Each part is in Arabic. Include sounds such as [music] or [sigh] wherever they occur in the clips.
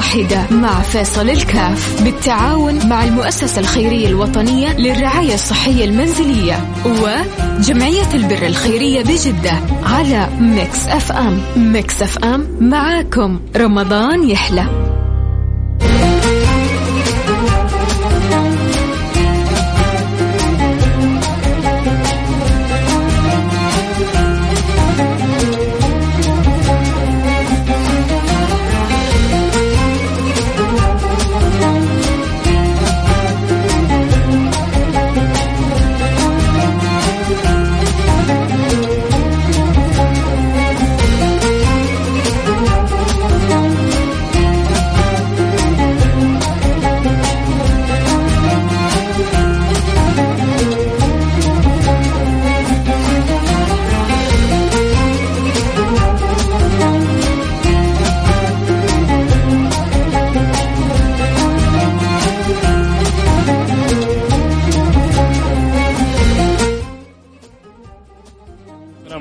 واحدة مع فيصل الكاف بالتعاون مع المؤسسة الخيرية الوطنية للرعاية الصحية المنزلية وجمعية البر الخيرية بجدة على ميكس أف أم. ميكس أف أم معاكم. رمضان يحلى.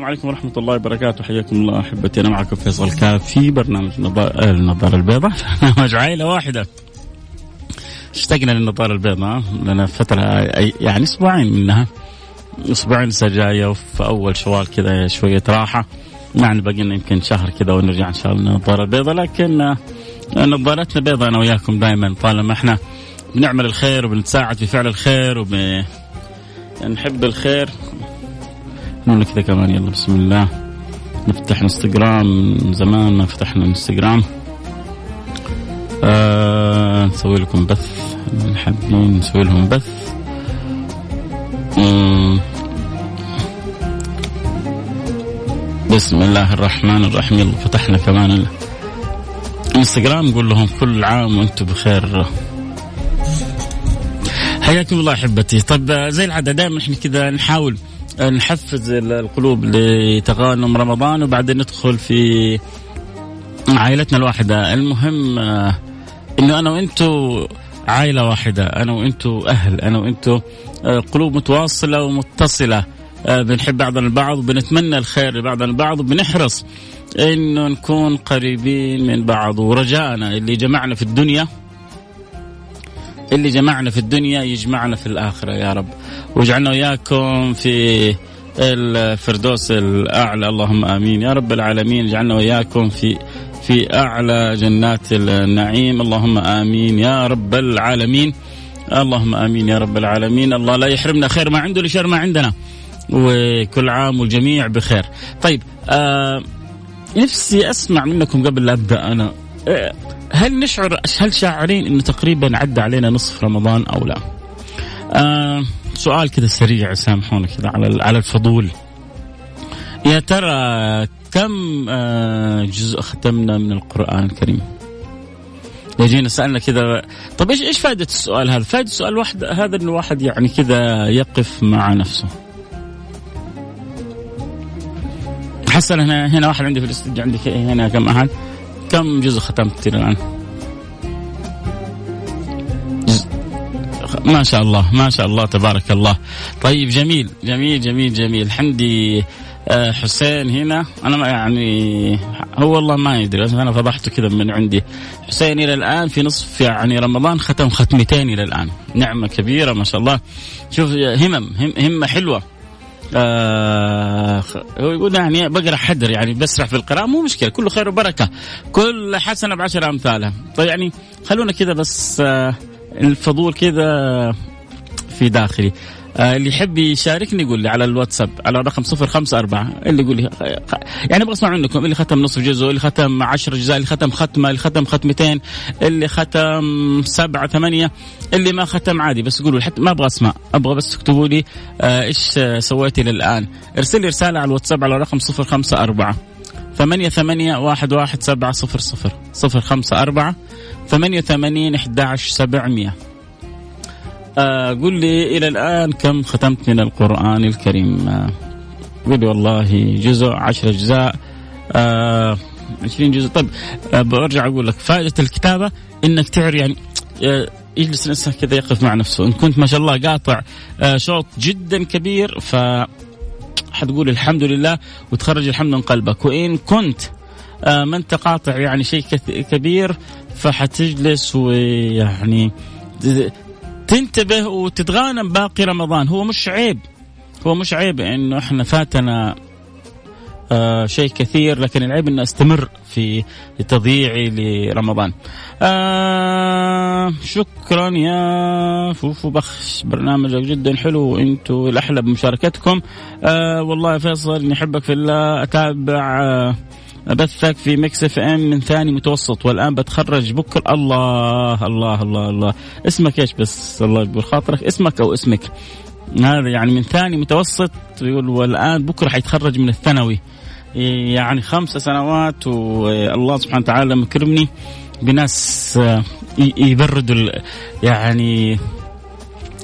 عليكم ورحمة الله وبركاته. حياكم الله أحبتي. أنا معكم فيصل كاف في برنامج النظارة البيضاء. [laughs] برنامج عائلة واحدة. اشتقنا للنظارة البيضاء. لنا فترة يعني أسبوعين منها. أسبوعين سجاية وفي أول شوال كذا شوية راحة. يعني باقي لنا يمكن شهر كذا ونرجع إن شاء الله للنظارة البيضاء. لكن نظارتنا بيضاء أنا وياكم دائما. طالما إحنا بنعمل الخير وبنتساعد في فعل الخير وبنحب الخير. نقول كذا كمان يلا بسم الله. نفتح انستغرام من زمان ما فتحنا انستغرام آه نسوي لكم بث. حابين نسوي لهم بث. بسم الله الرحمن الرحيم. يلا فتحنا كمان الانستغرام. نقول لهم كل عام وأنتم بخير. حياكم الله أحبتي. طب زي العادة دائما إحنا كذا نحاول نحفز القلوب لتغانم رمضان وبعدين ندخل في عائلتنا الواحدة. المهم آه، إنه أنا وإنتو عائلة واحدة. أنا وإنتو أهل. أنا وإنتو آه، قلوب متواصلة ومتصلة. آه، بنحب بعضنا البعض وبنتمنى الخير لبعضنا البعض وبنحرص إنه نكون قريبين من بعض ورجائنا اللي جمعنا في الدنيا. اللي جمعنا في الدنيا يجمعنا في الآخرة يا رب. واجعلنا وياكم في الفردوس الأعلى. اللهم آمين. يا رب العالمين اجعلنا وياكم في في أعلى جنات النعيم. اللهم آمين. يا رب العالمين. اللهم آمين يا رب العالمين. الله لا يحرمنا خير ما عنده لشر ما عندنا. وكل عام والجميع بخير. طيب آه نفسي أسمع منكم قبل لا أبدأ أنا. آه هل نشعر هل شاعرين إنه تقريبا عدى علينا نصف رمضان أو لا؟ آه سؤال كذا سريع سامحونا كذا على على الفضول. يا ترى كم آه جزء ختمنا من القرآن الكريم؟ يجينا سألنا كذا طب إيش إيش فائدة السؤال هذا؟ فائدة السؤال واحد هذا إنه الواحد يعني كذا يقف مع نفسه. حسن هنا هنا واحد عندي في الاستديو عندك هنا كم أحد؟ كم جزء ختمت الآن؟ ما شاء الله ما شاء الله تبارك الله. طيب جميل جميل جميل جميل. حمدي آه، حسين هنا. أنا ما يعني هو والله ما يدري أنا فضحته كذا من عندي. حسين إلى الآن في نصف يعني رمضان ختم ختمتين إلى الآن. نعمة كبيرة ما شاء الله. شوف همم همة حلوة. آه يعني بقرأ حدر يعني بسرح في القراءة. مو مشكلة كله خير وبركة. كل حسنة بعشر أمثالها. طيب يعني خلونا كذا بس آه الفضول كذا في داخلي. اللي يحب يشاركني يقول لي على الواتساب على رقم صفر خمسة أربعة اللي يقول لي يعني أبغى أسمع منكم اللي ختم نصف جزء اللي ختم عشر أجزاء اللي ختم ختمة اللي ختم ختمتين اللي ختم سبعة ثمانية اللي ما ختم عادي بس قولوا حتى ما أبغى أسمع أبغى بس تكتبوا لي آه إيش سويتي للآن. ارسل لي رسالة على الواتساب على رقم صفر خمسة أربعة ثمانية ثمانية واحد واحد سبعة صفر صفر صفر خمسة أربعة ثمانية ثمانين أحد عشر سبعمية. آه قل لي إلى الآن كم ختمت من القرآن الكريم؟ آه قل لي والله جزء عشر أجزاء. آه 20 جزء. آه برجع أقول لك فائدة الكتابة إنك تعرف يعني آه يجلس الإنسان كذا يقف مع نفسه. إن كنت ما شاء الله قاطع آه شوط جدا كبير ف حتقول الحمد لله وتخرج الحمد من قلبك. وإن كنت آه ما أنت قاطع يعني شيء كبير فحتجلس ويعني تنتبه وتتغانم باقي رمضان هو مش عيب هو مش عيب إنه إحنا فاتنا آه شيء كثير لكن العيب إنه استمر في تضييعي لرمضان. آه شكرا يا فوفو بخش برنامجك جدا حلو وأنتم الأحلى بمشاركتكم. آه والله يا فيصل إني أحبك في الله أتابع آه بثك في ميكس إف إم من ثاني متوسط والآن بتخرج بكره الله الله الله الله. اسمك إيش بس؟ الله يكبر خاطرك. اسمك أو اسمك. هذا يعني من ثاني متوسط يقول والآن بكرة حيتخرج من الثانوي. يعني خمس سنوات والله سبحانه وتعالى مكرمني بناس آه، يبردوا يعني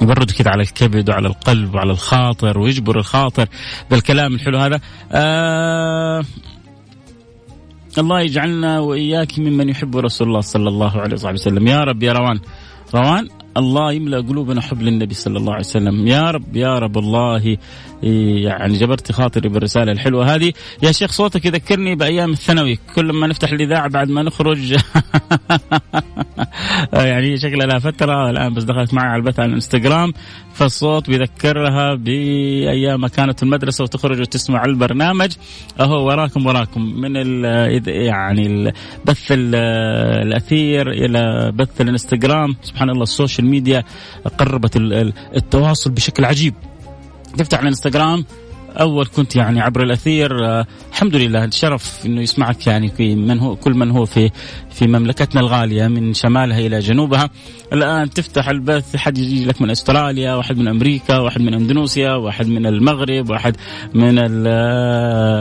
يبردوا كذا على الكبد وعلى القلب وعلى الخاطر ويجبر الخاطر بالكلام الحلو هذا. آه الله يجعلنا وإياك ممن يحب رسول الله صلى الله عليه وسلم. يا رب يا روان. روان الله يملأ قلوبنا حب للنبي صلى الله عليه وسلم. يا رب يا رب الله يعني جبرت خاطري بالرسالة الحلوة هذه. يا شيخ صوتك يذكرني بأيام الثانوي. كل ما نفتح الإذاعة بعد ما نخرج. [laughs] يعني شكلها لها فترة الآن بس دخلت معي على البث على الإنستغرام. فالصوت بيذكرها بأيام كانت المدرسة وتخرج وتسمع البرنامج. أهو وراكم وراكم. من ال يعني البث الأثير إلى بث الإنستغرام. سبحان الله ال social ال media قربت التواصل بشكل عجيب. تفتح الانستغرام أول كنت يعني عبر الأثير آه الحمد لله الشرف إنه يسمعك يعني في من هو كل من هو في في مملكتنا الغالية من شمالها إلى جنوبها. الآن تفتح البث حد يجي لك من أستراليا واحد من أمريكا واحد من أندونيسيا واحد من المغرب واحد من الهند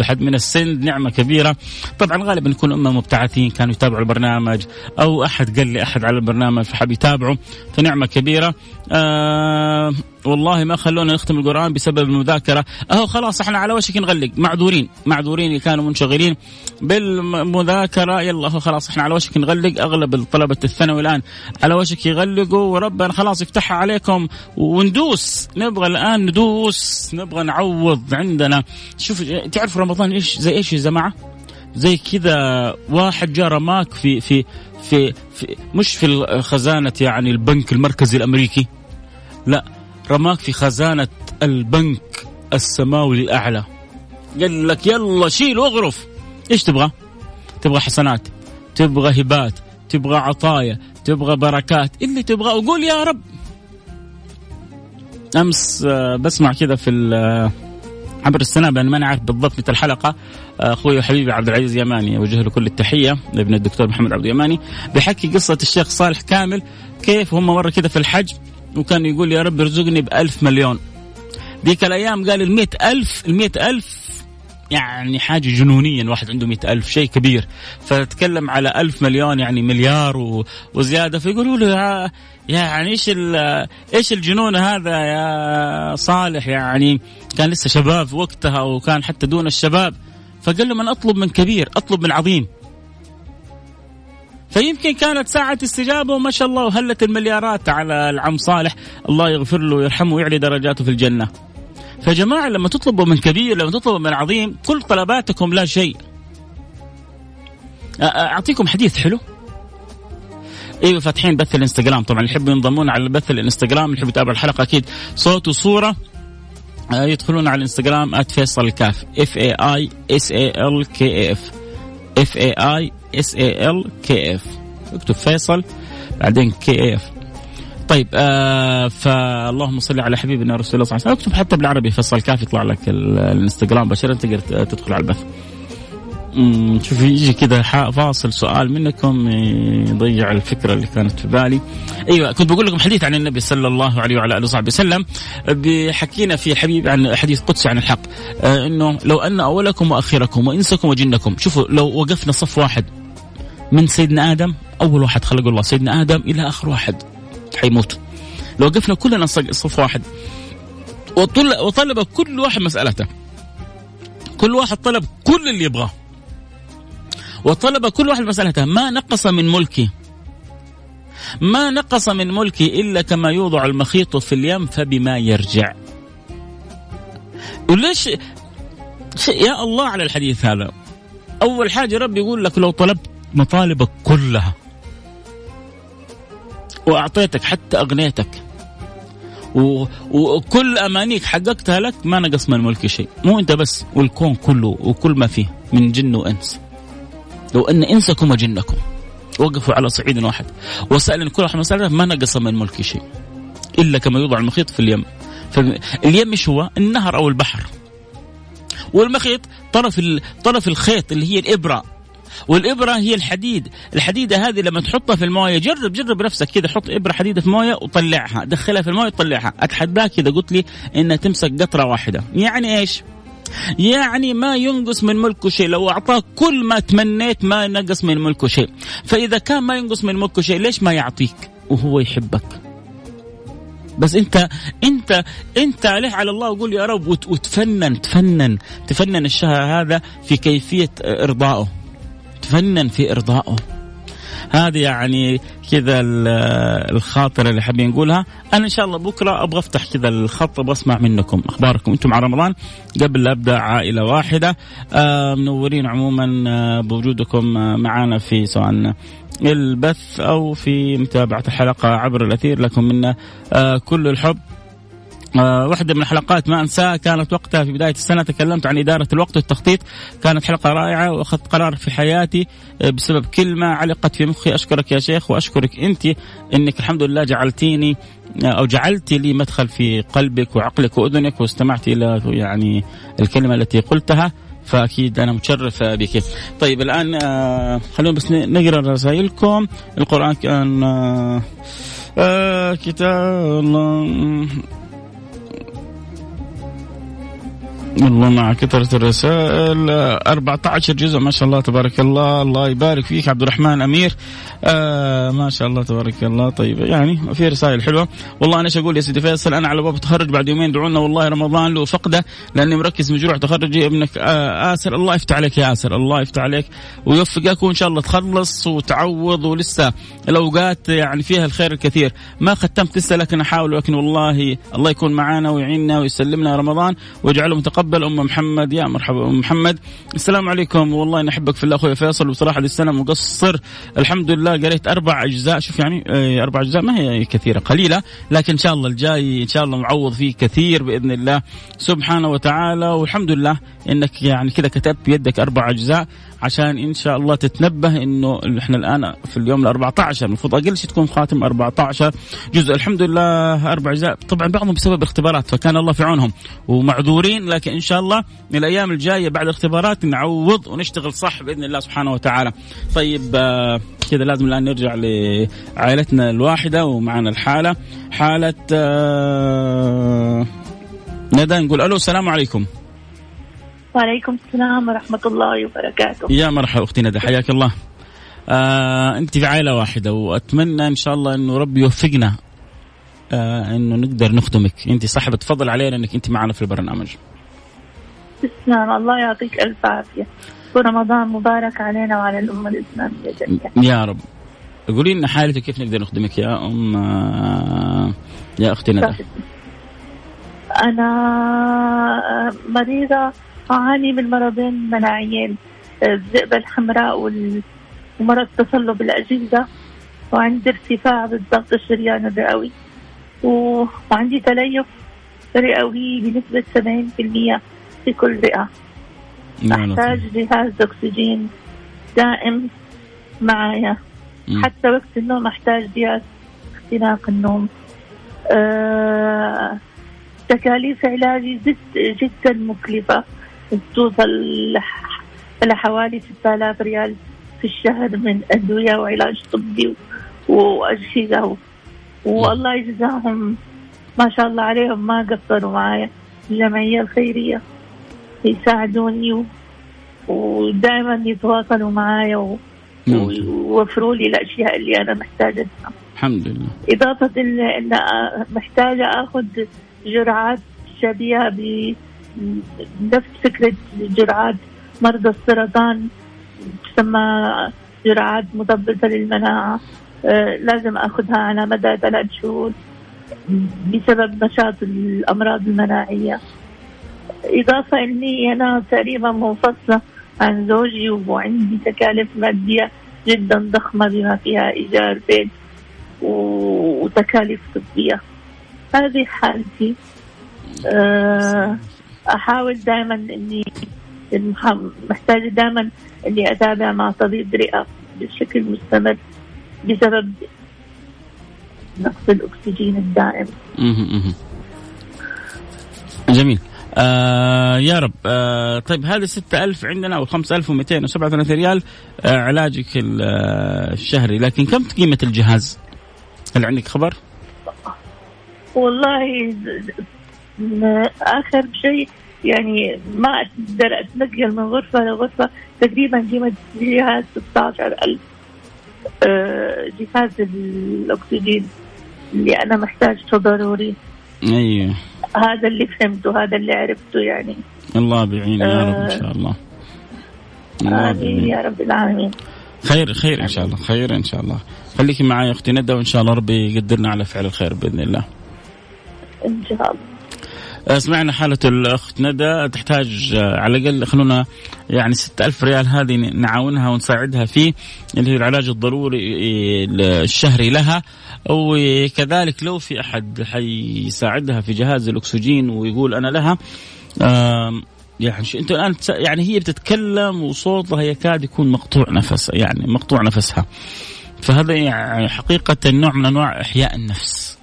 واحد من السند نعمة كبيرة. طبعا غالبا نكون أمه مبتعثين كانوا يتابعوا البرنامج أو أحد قال لي أحد على البرنامج فحب يتابعه فنعمة كبيرة. آه والله ما خلونا نختم القرآن بسبب المذاكرة. أهو خلاص إحنا على وشك نغلق. معذورين معذورين اللي كانوا منشغلين بالمذاكرة. يلا هو خلاص إحنا على وشك نغلق. أغلب طلبه الثانوي الآن على وشك يغلقوا. وربنا خلاص يفتحها عليكم وندوس. نبغى الآن ندوس. نبغى نعوض عندنا. شوف تعرف رمضان إيش؟ زي إيش يا جماعة؟ زي كذا واحد جاء رماك في في في, في مش في خزانه يعني البنك المركزي الأمريكي. لا رماك في خزانة البنك السماوي الأعلى. قال لك يلا شيل واغرف. إيش تبغى؟ تبغى حسنات تبغى هبات تبغى عطايا تبغى بركات اللي تبغى وقول يا رب. أمس آه، بسمع كذا في عبر السناب أنا ماني عارف بالضبط متى الحلقة. آه، أخوي وحبيبي عبد العزيز يماني أوجه له كل التحية. ابن الدكتور محمد عبد اليماني بيحكي قصة الشيخ صالح كامل كيف هم مره كذا في الحج. وكان يقول يا رب ارزقني بألف مليون. ذيك الأيام قال المئة ألف المئة ألف يعني حاجة جنونية الواحد عنده مئة ألف شيء كبير. فتتكلم على ألف مليون يعني مليار. وزيادة. فيقولوا له يعني إيش إيش الجنون هذا يا صالح؟ يعني كان لسه شباب وقتها وكان حتى دون الشباب. فقال له من أطلب من كبير أطلب من عظيم. فيمكن كانت ساعة استجابة وما شاء الله وهلت المليارات على العم صالح. الله يغفر له ويرحمه ويعلي درجاته في الجنة. فجماعة لما تطلبوا من كبير لما تطلبوا من عظيم كل طلباتكم لا شيء. أعطيكم حديث حلو. إيوه فاتحين بث الإنستغرام. طبعا اللي يحبوا ينضمون على بث الإنستغرام اللي يحبوا يتابعوا الحلقة أكيد. صوت وصورة. يدخلون على الإنستغرام @فيصل الكاف F A I S A L K F F A I S A L K F اكتب فيصل بعدين K F طيب آه فاللهم صل على حبيبنا رسول الله صلى الله عليه وسلم. اكتب حتى بالعربي فيصل كاف يطلع لك الانستغرام؟ مباشره تقدر تدخل على البث. شوف يجي كذا فاصل سؤال منكم يضيع الفكرة اللي كانت في بالي. أيوه كنت بقول لكم حديث عن النبي صلى الله عليه وعلى آله وصحبه وسلم بحكينا في الحبيب عن حديث قدسي عن الحق آه إنه لو أن أولكم واخركم وإنسكم وجنكم شوفوا لو وقفنا صف واحد من سيدنا آدم أول واحد خلقه الله سيدنا آدم إلى آخر واحد حيموت. لو وقفنا كلنا صف واحد وطلب كل واحد مسألته كل واحد طلب كل اللي يبغاه وطلب كل واحد مسألته ما نقص من ملكي. ما نقص من ملكي إلا كما يوضع المخيط في اليم فبما يرجع. وليش يا الله على الحديث هذا. أول حاجة ربي يقول لك لو طلبت مطالبك كلها وأعطيتك حتى أغنيتك وكل أمانيك حققتها لك ما نقص من ملك شيء. مو أنت بس والكون كله وكل ما فيه من جن وإنس. لو أن إنسكم وجنكم. وقفوا على صعيد واحد. وسأل كل واحد مسألة ما نقص من ملك شيء. إلا كما يوضع المخيط في اليم. فاليم إيش هو؟ النهر أو البحر. والمخيط طرف طرف الخيط اللي هي الإبرة. والإبرة هي الحديد. الحديدة هذه لما تحطها في الموية جرب جرب نفسك كذا حط إبرة حديدة في موية وطلعها. دخلها في الموية وطلعها. أتحداك إذا قلت لي إنها تمسك قطرة واحدة. يعني إيش؟ يعني ما ينقص من ملكه شيء. لو أعطاك كل ما تمنيت ما نقص من ملكه شيء. فإذا كان ما ينقص من ملكه شيء ليش ما يعطيك؟ وهو يحبك. بس أنت أنت أنت عليه على الله وقول يا رب وتفنن تفنن. تفنن الشهر هذا في كيفية ارضائه تفنن في ارضائه هذه يعني كذا الخاطرة اللي حابين نقولها. أنا إن شاء الله بكرة أبغى أفتح كذا الخط أبغى أسمع منكم أخباركم. أنتم مع رمضان قبل لا أبدأ عائلة واحدة آه منورين عموما آه بوجودكم آه معنا في سواء البث أو في متابعة الحلقة عبر الأثير. لكم منا كل الحب. واحدة من الحلقات ما أنساها كانت وقتها في بداية السنة تكلمت عن إدارة الوقت والتخطيط كانت حلقة رائعة وأخذت قرار في حياتي آه، بسبب كلمة علقت في مخي أشكرك يا شيخ وأشكرك أنت أنك الحمد لله جعلتيني آه، أو جعلت لي مدخل في قلبك وعقلك وأذنك واستمعت إلى يعني الكلمة التي قلتها فأكيد أنا متشرف بك. طيب الآن خلونا بس نقرأ رسائلكم القرآن كان آه كتاب الله الله مع كثرة الرسائل. 14 جزء ما شاء الله تبارك الله. الله يبارك فيك. عبد الرحمن أمير. آه ما شاء الله تبارك الله. طيب يعني في رسائل حلوة. والله أنا أقول يا سيدي فيصل؟ أنا على باب تخرج بعد يومين دعونا. والله رمضان له فقدة لأني مركز مجروح تخرجي. ابنك آه آسر. الله يفتح عليك يا آسر. الله يفتح عليك. ويوفقك وإن شاء الله تخلص وتعوض. ولسه الأوقات يعني فيها الخير الكثير. ما ختمت لسه لكن أحاول. لكن والله الله يكون معنا ويعيننا ويسلمنا. رمضان ويجعله متقبل. تقبل أم محمد. يا مرحبا أم محمد. السلام عليكم. والله نحبك في الله أخوي فيصل. بصراحه للسنه مقصر. الحمد لله قريت أربع أجزاء. شوف يعني آه، أربع أجزاء ما هي كثيرة قليلة. لكن إن شاء الله الجاي إن شاء الله معوض فيه كثير بإذن الله. سبحانه وتعالى. والحمد لله إنك يعني كذا كتبت بيدك أربع أجزاء. عشان إن شاء الله تتنبه إنه إحنا الآن في اليوم ال 14 المفروض أقل شيء تكون خاتم 14 جزء الحمد لله أربع اجزاء طبعا بعضهم بسبب الاختبارات فكان الله في عونهم ومعذورين لكن إن شاء الله من الأيام الجاية بعد الاختبارات نعوض ونشتغل صح بإذن الله سبحانه وتعالى. طيب آه، كذا لازم الآن نرجع لعائلتنا الواحدة ومعنا الحالة حالة آه، ندى نقول ألو السلام عليكم. وعليكم السلام ورحمة الله وبركاته. يا مرحبا أختي ندى حياك الله. آه أنت في عائلة واحدة وأتمنى إن شاء الله أنه ربي يوفقنا آه أنه نقدر نخدمك. أنت صاحبة فضل علينا أنك أنت معنا في البرنامج. تسلم الله يعطيك ألف عافية. ورمضان مبارك علينا وعلى الأمة الإسلامية جميعا. يا رب. قولي لنا حالتك كيف نقدر نخدمك يا أم آه يا أختي ندى؟ أنا مريضة أعاني من مرضين مناعيين الذئبة الحمراء ومرض تصلب الأجهزة وعندي ارتفاع بالضغط الشريان الرئوي وعندي تليف رئوي بنسبة 70% في كل رئة. أحتاج جهاز أكسجين دائم معايا. حتى وقت النوم أحتاج جهاز اختناق النوم. أه تكاليف علاجي جد جدا مكلفة. توصل لحوالي 6000 ريال في الشهر من أدوية وعلاج طبي وأجهزة. والله يجزاهم ما شاء الله عليهم ما قصروا معايا. الجمعية الخيرية يساعدوني ودائما يتواصلوا معايا ووفروا لي الأشياء اللي أنا محتاجتها الحمد لله. إضافة إن محتاجة آخذ جرعات شبيهة نفس فكرة جرعات مرضى السرطان تسمى جرعات مثبطة للمناعة آه، لازم أخذها على مدى ثلاث شهور بسبب نشاط الأمراض المناعية. إضافة إني أنا تقريبا منفصلة عن زوجي وعندي تكاليف مادية جدا ضخمة بما فيها إيجار بيت وتكاليف طبية. هذه حالتي. آه، أحاول دائما إني محتاجة دائما إني أتابع مع طبيب رئة بشكل مستمر بسبب نقص الأكسجين الدائم. جميل. آه يا رب. آه طيب هذه ستة ألف عندنا أو خمسة ألف ومئتين وسبعة وثلاثين ريال آه علاجك آه، الشهري. لكن كم قيمة الجهاز؟ هل عندك خبر؟ والله آخر شيء يعني ما أقدر أتنقل من غرفة لغرفة. تقريبا قيمة الجهاز 16000 آه جهاز الأكسجين اللي أنا محتاجته ضروري أيوه هذا اللي فهمته هذا اللي عرفته يعني. الله بيعين يا رب إن شاء الله. آمين يا رب العالمين. خير خير إن شاء الله خير إن شاء الله. خليكي معي أختي ندى وإن شاء الله ربي يقدرنا على فعل الخير بإذن الله. إن شاء الله. سمعنا حالة الأخت ندى تحتاج على الأقل خلونا يعني ستة ألف ريال هذه نعاونها ونساعدها فيه اللي هي العلاج الضروري الشهري لها. وكذلك لو في أحد حيساعدها في جهاز الأكسجين ويقول أنا لها يعني أنت الآن يعني هي بتتكلم وصوتها يكاد يكون مقطوع نفس يعني مقطوع نفسها. فهذا يعني حقيقة نوع من أنواع إحياء النفس.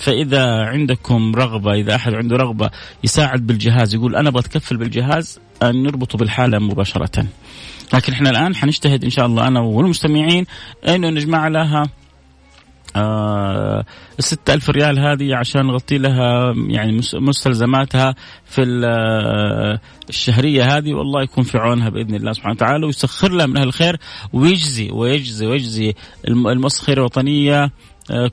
فإذا عندكم رغبة إذا أحد عنده رغبة يساعد بالجهاز يقول أنا أبغى أتكفل بالجهاز نربطه بالحالة مباشرة. لكن إحنا الآن حنجتهد إن شاء الله أنا والمستمعين أنه نجمع لها آه الستة ألف ريال هذه عشان نغطي لها يعني مستلزماتها في آه، الشهرية هذه والله يكون في عونها بإذن الله سبحانه وتعالى ويسخر لها من أهل الخير ويجزي ويجزي ويجزي المؤسسة الوطنية آه،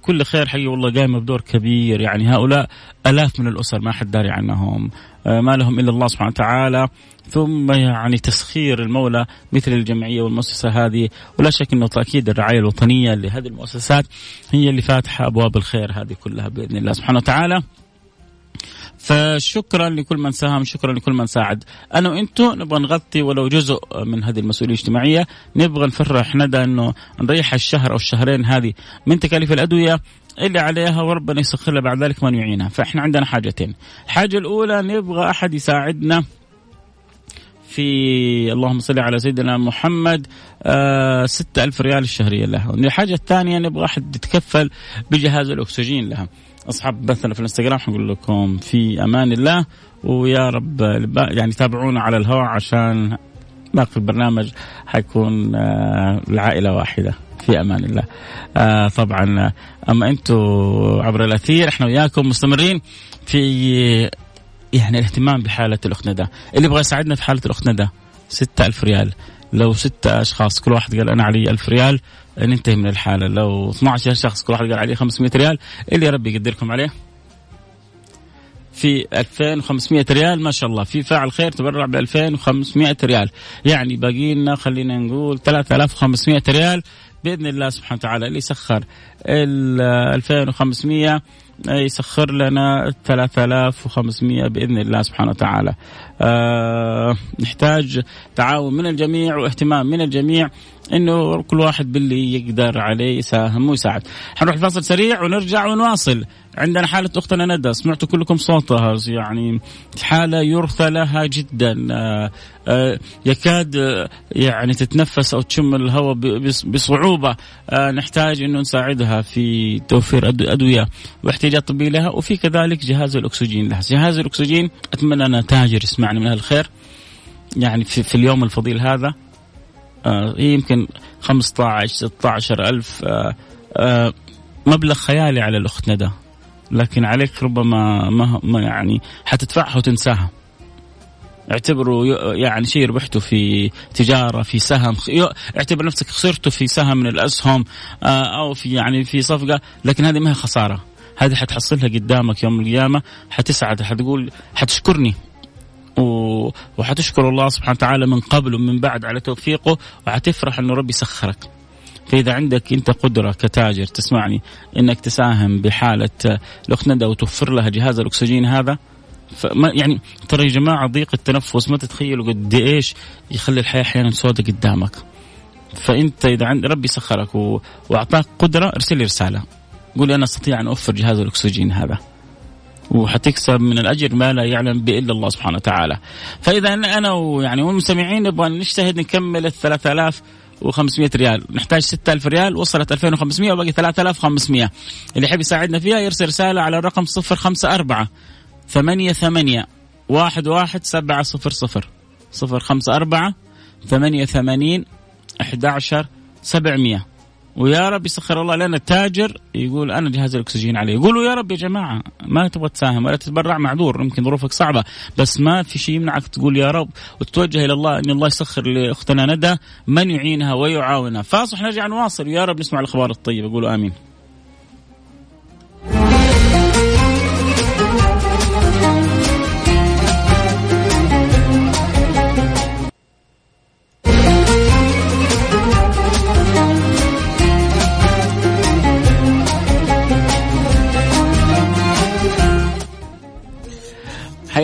كل خير حقيقي والله قايمة بدور كبير. يعني هؤلاء ألاف من الأسر ما حد داري عنهم. آه، ما لهم إلا الله سبحانه وتعالى. ثم يعني تسخير المولى مثل الجمعية والمؤسسة هذه. ولا شك إنه تأكيد الرعاية الوطنية لهذه المؤسسات هي اللي فاتحة أبواب الخير هذه كلها بإذن الله سبحانه وتعالى. فشكرا لكل من ساهم شكرا لكل من ساعد. أنا وأنتم نبغى نغطي ولو جزء من هذه المسؤولية الاجتماعية. نبغى نفرح ندى إنه نريح الشهر أو الشهرين هذه من تكاليف الأدوية اللي عليها وربنا يسخر لها بعد ذلك من يعينها. فإحنا عندنا حاجتين. الحاجة الأولى نبغى أحد يساعدنا في اللهم صل على سيدنا محمد آه ستة ألف ريال الشهرية لها. الحاجة الثانية نبغى أحد يتكفل بجهاز الأكسجين لها. أصحاب بثنا في الإنستغرام حنقول لكم في أمان الله. ويا رب يعني تابعونا على الهواء عشان باقي البرنامج حيكون آه العائلة واحدة. في أمان الله. آه طبعا أما أنتم عبر الأثير إحنا وياكم مستمرين في يعني الاهتمام بحالة الأخت ندى. اللي يبغى يساعدنا في حالة الأخت ندى ستة ألف ريال. لو ستة أشخاص كل واحد قال أنا علي ألف ريال ننتهي من الحالة. لو 12 شخص كل واحد قال عليه 500 ريال اللي يا رب يقدركم عليه. في 2500 ريال ما شاء الله. في فاعل خير تبرع ب 2500 ريال. يعني باقي لنا خلينا نقول 3500 ريال. بإذن الله سبحانه وتعالى اللي سخر ال 2500 يسخر لنا 3500 بإذن الله سبحانه وتعالى. آه نحتاج تعاون من الجميع واهتمام من الجميع إنه كل واحد باللي يقدر عليه يساهم ويساعد. حنروح الفاصل سريع ونرجع ونواصل. عندنا حالة أختنا ندى سمعتوا كلكم صوتها يعني حالة يرثى لها جدا آه، آه، يكاد يعني تتنفس أو تشم الهواء بصعوبة نحتاج أنه نساعدها في توفير أدوية واحتياجات طبية لها وفي كذلك جهاز الأكسجين لها جهاز الأكسجين أتمنى أن تاجر يسمعني من الخير. يعني في, في اليوم الفضيل هذا يمكن 15 16 ألف مبلغ خيالي على الأخت ندى. لكن عليك ربما ما, ما يعني حتدفعها وتنساها. اعتبره يعني شيء ربحته في تجارة في سهم اعتبر نفسك خسرته في سهم من الأسهم آه، أو في يعني في صفقة لكن هذه ما هي خسارة. هذه حتحصلها قدامك يوم القيامة حتسعد حتقول حتشكرني. وحتشكر الله سبحانه وتعالى من قبل ومن بعد على توفيقه وحتفرح إنه ربي سخرك. فإذا عندك أنت قدرة كتاجر تسمعني إنك تساهم بحالة الاخت ندى وتوفر لها جهاز الأكسجين هذا فما يعني ترى يا جماعة ضيق التنفس ما تتخيلوا قد إيش يخلي الحياة أحيانا سوداء قدامك. فأنت إذا عند ربي سخرك. وأعطاك قدرة أرسل لي رسالة. قول أنا أستطيع أن أوفر جهاز الأكسجين هذا. وحتكسب من الأجر ما لا يعلم به الا الله سبحانه وتعالى. فإذا أنا ويعني والمستمعين نبغى نجتهد نكمل ال 3500 ريال. نحتاج 6000 ريال وصلت 2500 وباقي 3500 اللي يحب يساعدنا فيها يرسل رسالة على الرقم 054 88 11700 054 88 11700 ويا رب يسخر الله لنا تاجر يقول أنا جهاز الأكسجين عليه يقولوا يا رب يا جماعة ما تبغى تساهم ولا تتبرع معذور. يمكن ظروفك صعبة بس ما في شيء يمنعك تقول يا رب وتتوجه إلى الله إن الله يسخر لأختنا ندى من يعينها ويعاونها. فاصح نرجع نواصل. يا رب نسمع الأخبار الطيبة. قولوا آمين.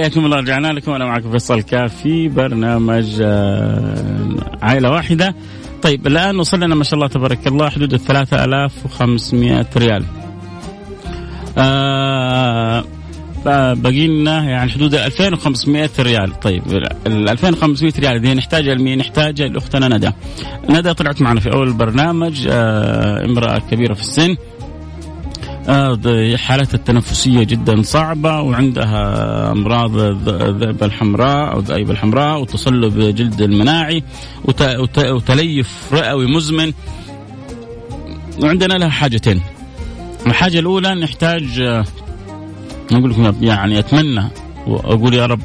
حياكم الله رجعنا لكم أنا معكم فيصل كاف في برنامج آه، عائلة واحدة طيب الآن وصلنا ما شاء الله تبارك الله حدود ال 3500 ريال آه باقي لنا يعني حدود 2500 ريال طيب ال 2500 ريال دي نحتاجها لمين؟ نحتاجها لأختنا ندى. ندى طلعت معنا في أول برنامج آه امرأة كبيرة في السن آه، حالتها التنفسية جدا صعبة وعندها أمراض الذئبة الحمراء أو الذئبة الحمراء وتصلب جلد المناعي وتليف رئوي مزمن. وعندنا لها حاجتين. الحاجة الأولى نحتاج آه، أقول لكم يعني أتمنى وأقول يا رب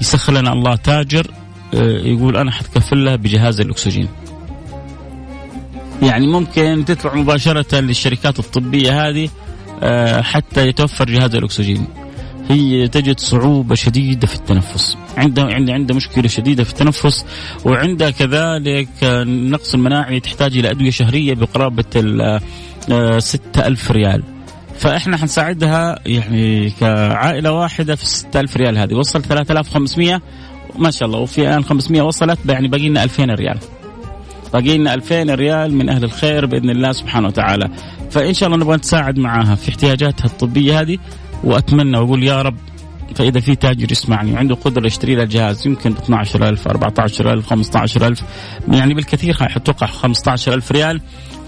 يسخر لنا الله تاجر آه، يقول أنا حتكفل لها بجهاز الأكسجين. يعني ممكن تدفع مباشرة للشركات الطبية هذه آه، حتى يتوفر جهاز الأكسجين. هي تجد صعوبة شديدة في التنفس. عندها عندها عندها مشكلة شديدة في التنفس وعندها كذلك النقص المناعي تحتاج إلى أدوية شهرية بقرابة ال آه، ألف ريال. فإحنا حنساعدها يعني كعائلة واحدة في ستة ألف ريال هذه. وصل 3500 ما شاء الله وفي الآن 500 وصلت يعني باقي لنا 2000 ريال. باقي لنا 2000 ريال من أهل الخير بإذن الله سبحانه وتعالى. فإن شاء الله نبغى نساعد معاها في احتياجاتها الطبية هذه وأتمنى وأقول يا رب فإذا في تاجر يسمعني وعنده قدرة يشتري له جهاز يمكن ب 12000 14000 15000 يعني بالكثير أتوقع 15000 ريال.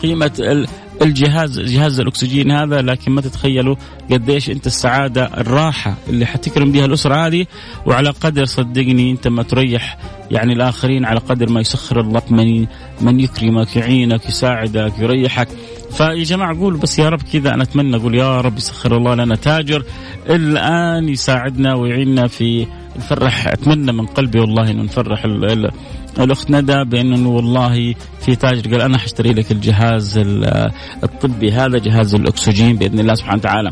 قيمة الجهاز جهاز الأكسجين هذا لكن ما تتخيلوا قديش أنت السعادة الراحة اللي حتكرم بها الأسرة هذه. وعلى قدر صدقني أنت ما تريح يعني الآخرين على قدر ما يسخر الله من من يكرمك يعينك يساعدك يريحك. فيا جماعة قولوا بس يا رب كذا أنا أتمنى أقول يا رب يسخر الله لنا تاجر. الآن يساعدنا ويعيننا في نفرح أتمنى من قلبي والله إنه نفرح الأخت ندى بانه والله في تاجر. قال أنا حاشتري لك الجهاز الطبي هذا جهاز الأكسجين بإذن الله سبحانه وتعالى.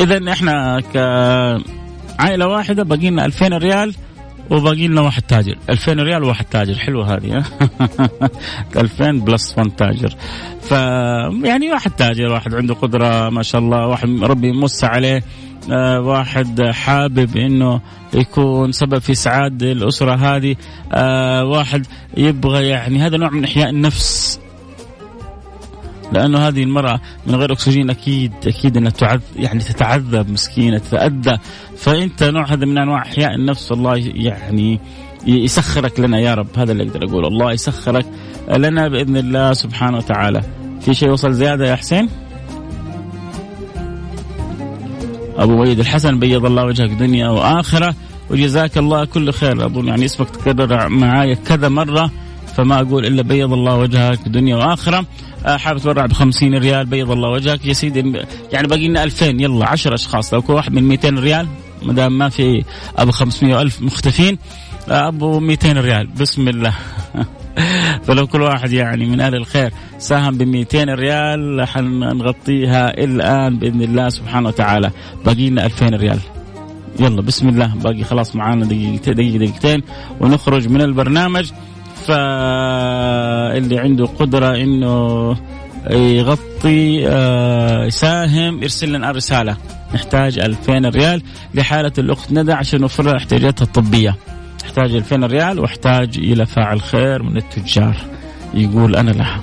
اذا إحنا كعائلة واحدة باقي لنا 2000 ريال وباقي لنا واحد تاجر. 2000 ريال وواحد تاجر. حلوة هذه 2000 [laughs] بلس 1 تاجر. ف يعني واحد تاجر واحد عنده قدرة ما شاء الله واحد ربي يمس عليه. واحد حابب إنه يكون سبب في سعاد الأسرة هذه. آه واحد يبغى يعني هذا نوع من إحياء النفس. لأنه هذه المرأة من غير أكسجين أكيد أكيد إنها تعذ يعني تتعذب مسكينة تتأذى. فأنت نوع هذا من أنواع إحياء النفس الله يعني يسخرك لنا يا رب. هذا اللي أقدر أقوله. الله يسخرك لنا بإذن الله سبحانه وتعالى. في شيء وصل زيادة يا حسين؟ أبو وليد الحسن بيض الله وجهك دنيا وآخرة وجزاك الله كل خير. اظن يعني اسمك تكرر معايا كذا مرة فما أقول إلا بيض الله وجهك دنيا وآخرة. آه، حابب تبرع ب 50 ريال بيض الله وجهك. يا سيدي يعني باقي لنا 2000 يلا 10 أشخاص. لو كل واحد من 200 ريال ما دام ما في أبو 500 الف مختفين آه، أبو 200 ريال. بسم الله. [laughs] فلو كل واحد يعني من أهل الخير ساهم ب 200 ريال حنغطيها الآن بإذن الله سبحانه وتعالى. باقي لنا 2000 ريال. يلا بسم الله. باقي خلاص معانا دقيقتين دقيقتين. ونخرج من البرنامج. فاللي عنده قدرة إنه يغطي آه، يساهم يرسل لنا رسالة. نحتاج 2000 ريال لحالة الأخت ندى عشان نوفر لها احتياجاتها الطبية. احتاج 2000 ريال واحتاج إلى فاعل خير من التجار. يقول أنا لها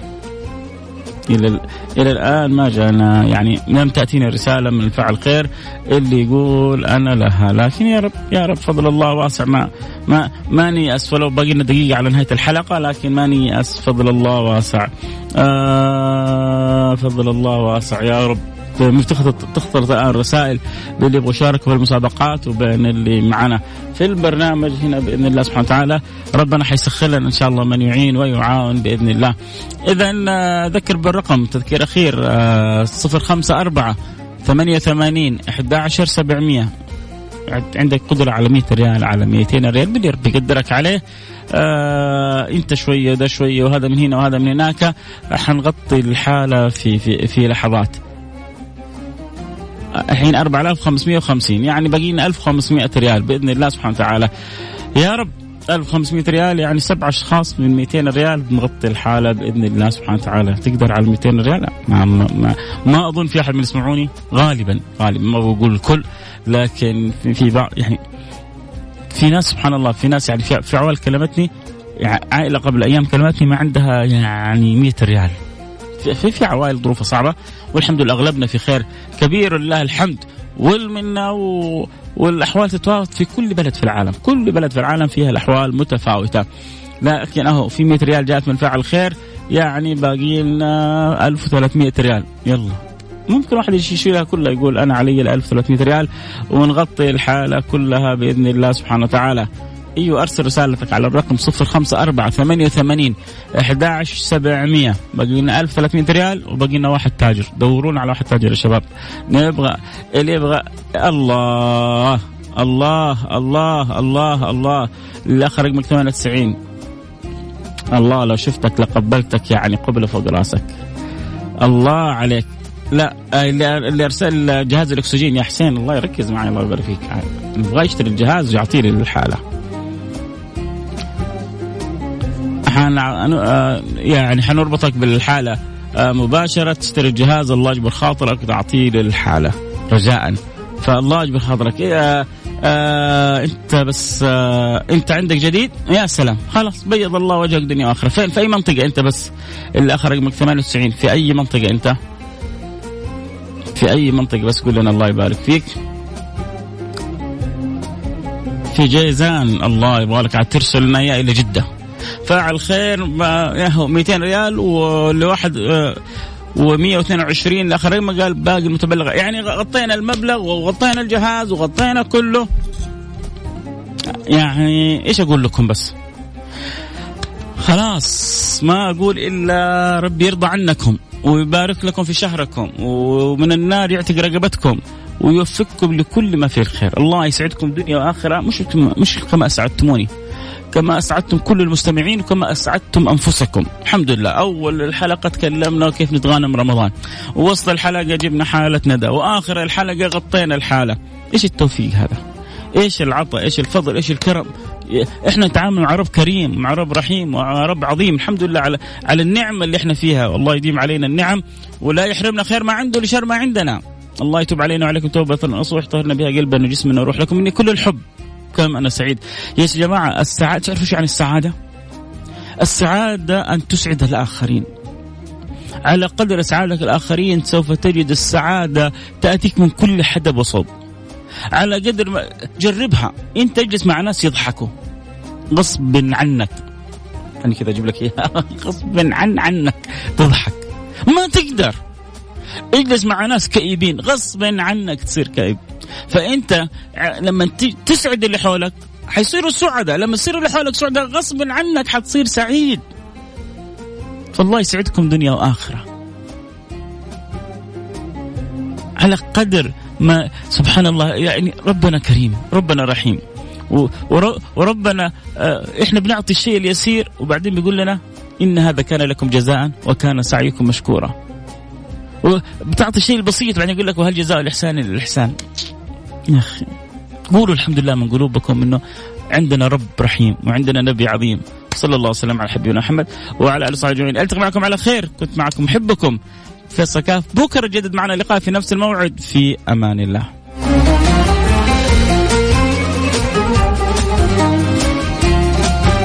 إلى إلى الآن ما جانا. يعني لم تاتيني رسالة من فعل خير اللي يقول أنا لها لكن يا رب يا رب فضل الله واسع. ما ما ماني أسفل لو باقي لنا دقيقة على نهاية الحلقة لكن ماني اسف فضل الله واسع. آه فضل الله واسع يا رب. تخطر الآن رسائل للي يبغوا يشاركوا في المسابقات وبين اللي معنا في البرنامج هنا بإذن الله سبحانه وتعالى. ربنا حيسخر لنا إن شاء الله من يعين ويعاون بإذن الله. اذا آه، ذكر بالرقم تذكير أخير 054 88 11700 عندك قدرة على 100 ريال على 200 ريال ربي يقدرك عليه. آه أنت شوية وده شوية وهذا من هنا وهذا من هناك. حنغطي الحالة في في في لحظات. الحين 4550 يعني باقي لنا 1500 ريال بإذن الله سبحانه وتعالى. يا رب 1500 ريال يعني سبع أشخاص من 200 ريال بنغطي الحالة بإذن الله سبحانه وتعالى. تقدر على 200 ريال؟ ما, ما, ما, أظن في أحد من يسمعوني. غالبا غالبا ما بقول الكل لكن في, في بعض يعني في ناس سبحان الله في ناس يعني في, في عوال كلمتني يعني عائلة قبل أيام كلمتني ما عندها يعني 100 ريال. في في عوائل ظروفها صعبة والحمد لله أغلبنا في خير. كبير لله الحمد. والمنة و... والأحوال تتفاوت في كل بلد في العالم، كل بلد في العالم فيها الأحوال متفاوتة. لكن أهو في 100 ريال جاءت من فاعل خير يعني باقي لنا 1300 ريال، يلا. ممكن واحد يشيلها كلها يقول أنا علي ال 1300 ريال ونغطي الحالة كلها بإذن الله سبحانه وتعالى. إيوه أرسل رسالتك على الرقم 054 88 11700 باقي لنا 1300 ريال وباقي لنا واحد تاجر. دورون على واحد تاجر يا شباب. نبغى اللي يبغى الله الله الله الله الله. الأخ رقمك 98 الله لو شفتك لقبلتك يعني قبله فوق راسك. الله عليك. لا اللي أرسل جهاز الأكسجين يا حسين الله يركز معي الله يبارك فيك. نبغى يشتري الجهاز ويعطيني الحاله حن آه، يعني حنربطك بالحالة. آه، مباشرة تشتري الجهاز الله يجبر خاطرك تعطيه للحالة رجاء فالله يجبر خاطرك. آه آه أنت بس آه أنت عندك جديد؟ يا سلام. خلاص بيض الله وجهك دنيا وآخرة. فين في أي منطقة أنت بس؟ اللي آخر رقمك 98 في أي منطقة أنت؟ في أي منطقة بس؟ قول لنا الله يبارك فيك. في جيزان الله يبغى لك ترسل لنا إياه إلى جدة. فاعل خير 200 ريال ولواحد و122 الاخرين ما قال باقي المتبلغ. يعني غطينا المبلغ وغطينا الجهاز وغطينا كله. يعني إيش أقول لكم بس؟ خلاص ما أقول إلا ربي يرضى عنكم ويبارك لكم في شهركم ومن النار يعتق رقبتكم ويوفقكم لكل ما فيه الخير. الله يسعدكم دنيا وآخرة. مش مش كما أسعدتموني. كما أسعدتم كل المستمعين وكما أسعدتم أنفسكم. الحمد لله. أول الحلقة تكلمنا كيف نتغانم رمضان. ووسط الحلقة جبنا حالة ندى. وآخر الحلقة غطينا الحالة. إيش التوفيق هذا؟ إيش العطاء؟ إيش الفضل؟ إيش الكرم؟ إحنا نتعامل مع رب كريم مع رب رحيم مع رب عظيم. الحمد لله على على النعمة اللي إحنا فيها. والله يديم علينا النعم. ولا يحرمنا خير ما عنده لشر ما عندنا. الله يتوب علينا وعليكم توبة نصوح طهرنا بها قلبنا وجسمنا وروح لكم. مني كل الحب كم؟ أنا سعيد. يا جماعة السعادة تعرفوا إيش يعني السعادة؟ السعادة أن تسعد الآخرين. على قدر اسعادك الآخرين سوف تجد السعادة تأتيك من كل حدب وصوب. على قدر ما جربها. انت تجلس مع ناس يضحكوا. غصب عنك. أنا كذا أجيب لك إياها. [laughs] غصب عن عنك تضحك. ما تقدر. اجلس مع ناس كئيبين. غصب عنك تصير كئيب. فأنت لما تسعد اللي حولك حيصيروا سعداء لما يصيروا اللي حولك سعداء غصب عنك حتصير سعيد. فالله يسعدكم دنيا وآخرة. على قدر ما سبحان الله يعني ربنا كريم ربنا رحيم. وربنا آه، إحنا بنعطي الشيء اليسير وبعدين بيقول لنا إن هذا كان لكم جزاء وكان سعيكم مشكورا. وبتعطي الشيء البسيط بعدين يقول لك وهل جزاء الإحسان إلا الإحسان؟ يا أخي. قولوا الحمد لله من قلوبكم إنه عندنا رب رحيم وعندنا نبي عظيم. صلى الله وسلم على حبيبنا محمد وعلى آله وصحبه أجمعين. ألتقي معكم على خير. كنت معكم محبكم فيصل كاف بكره جدد معنا لقاء في نفس الموعد. في أمان الله.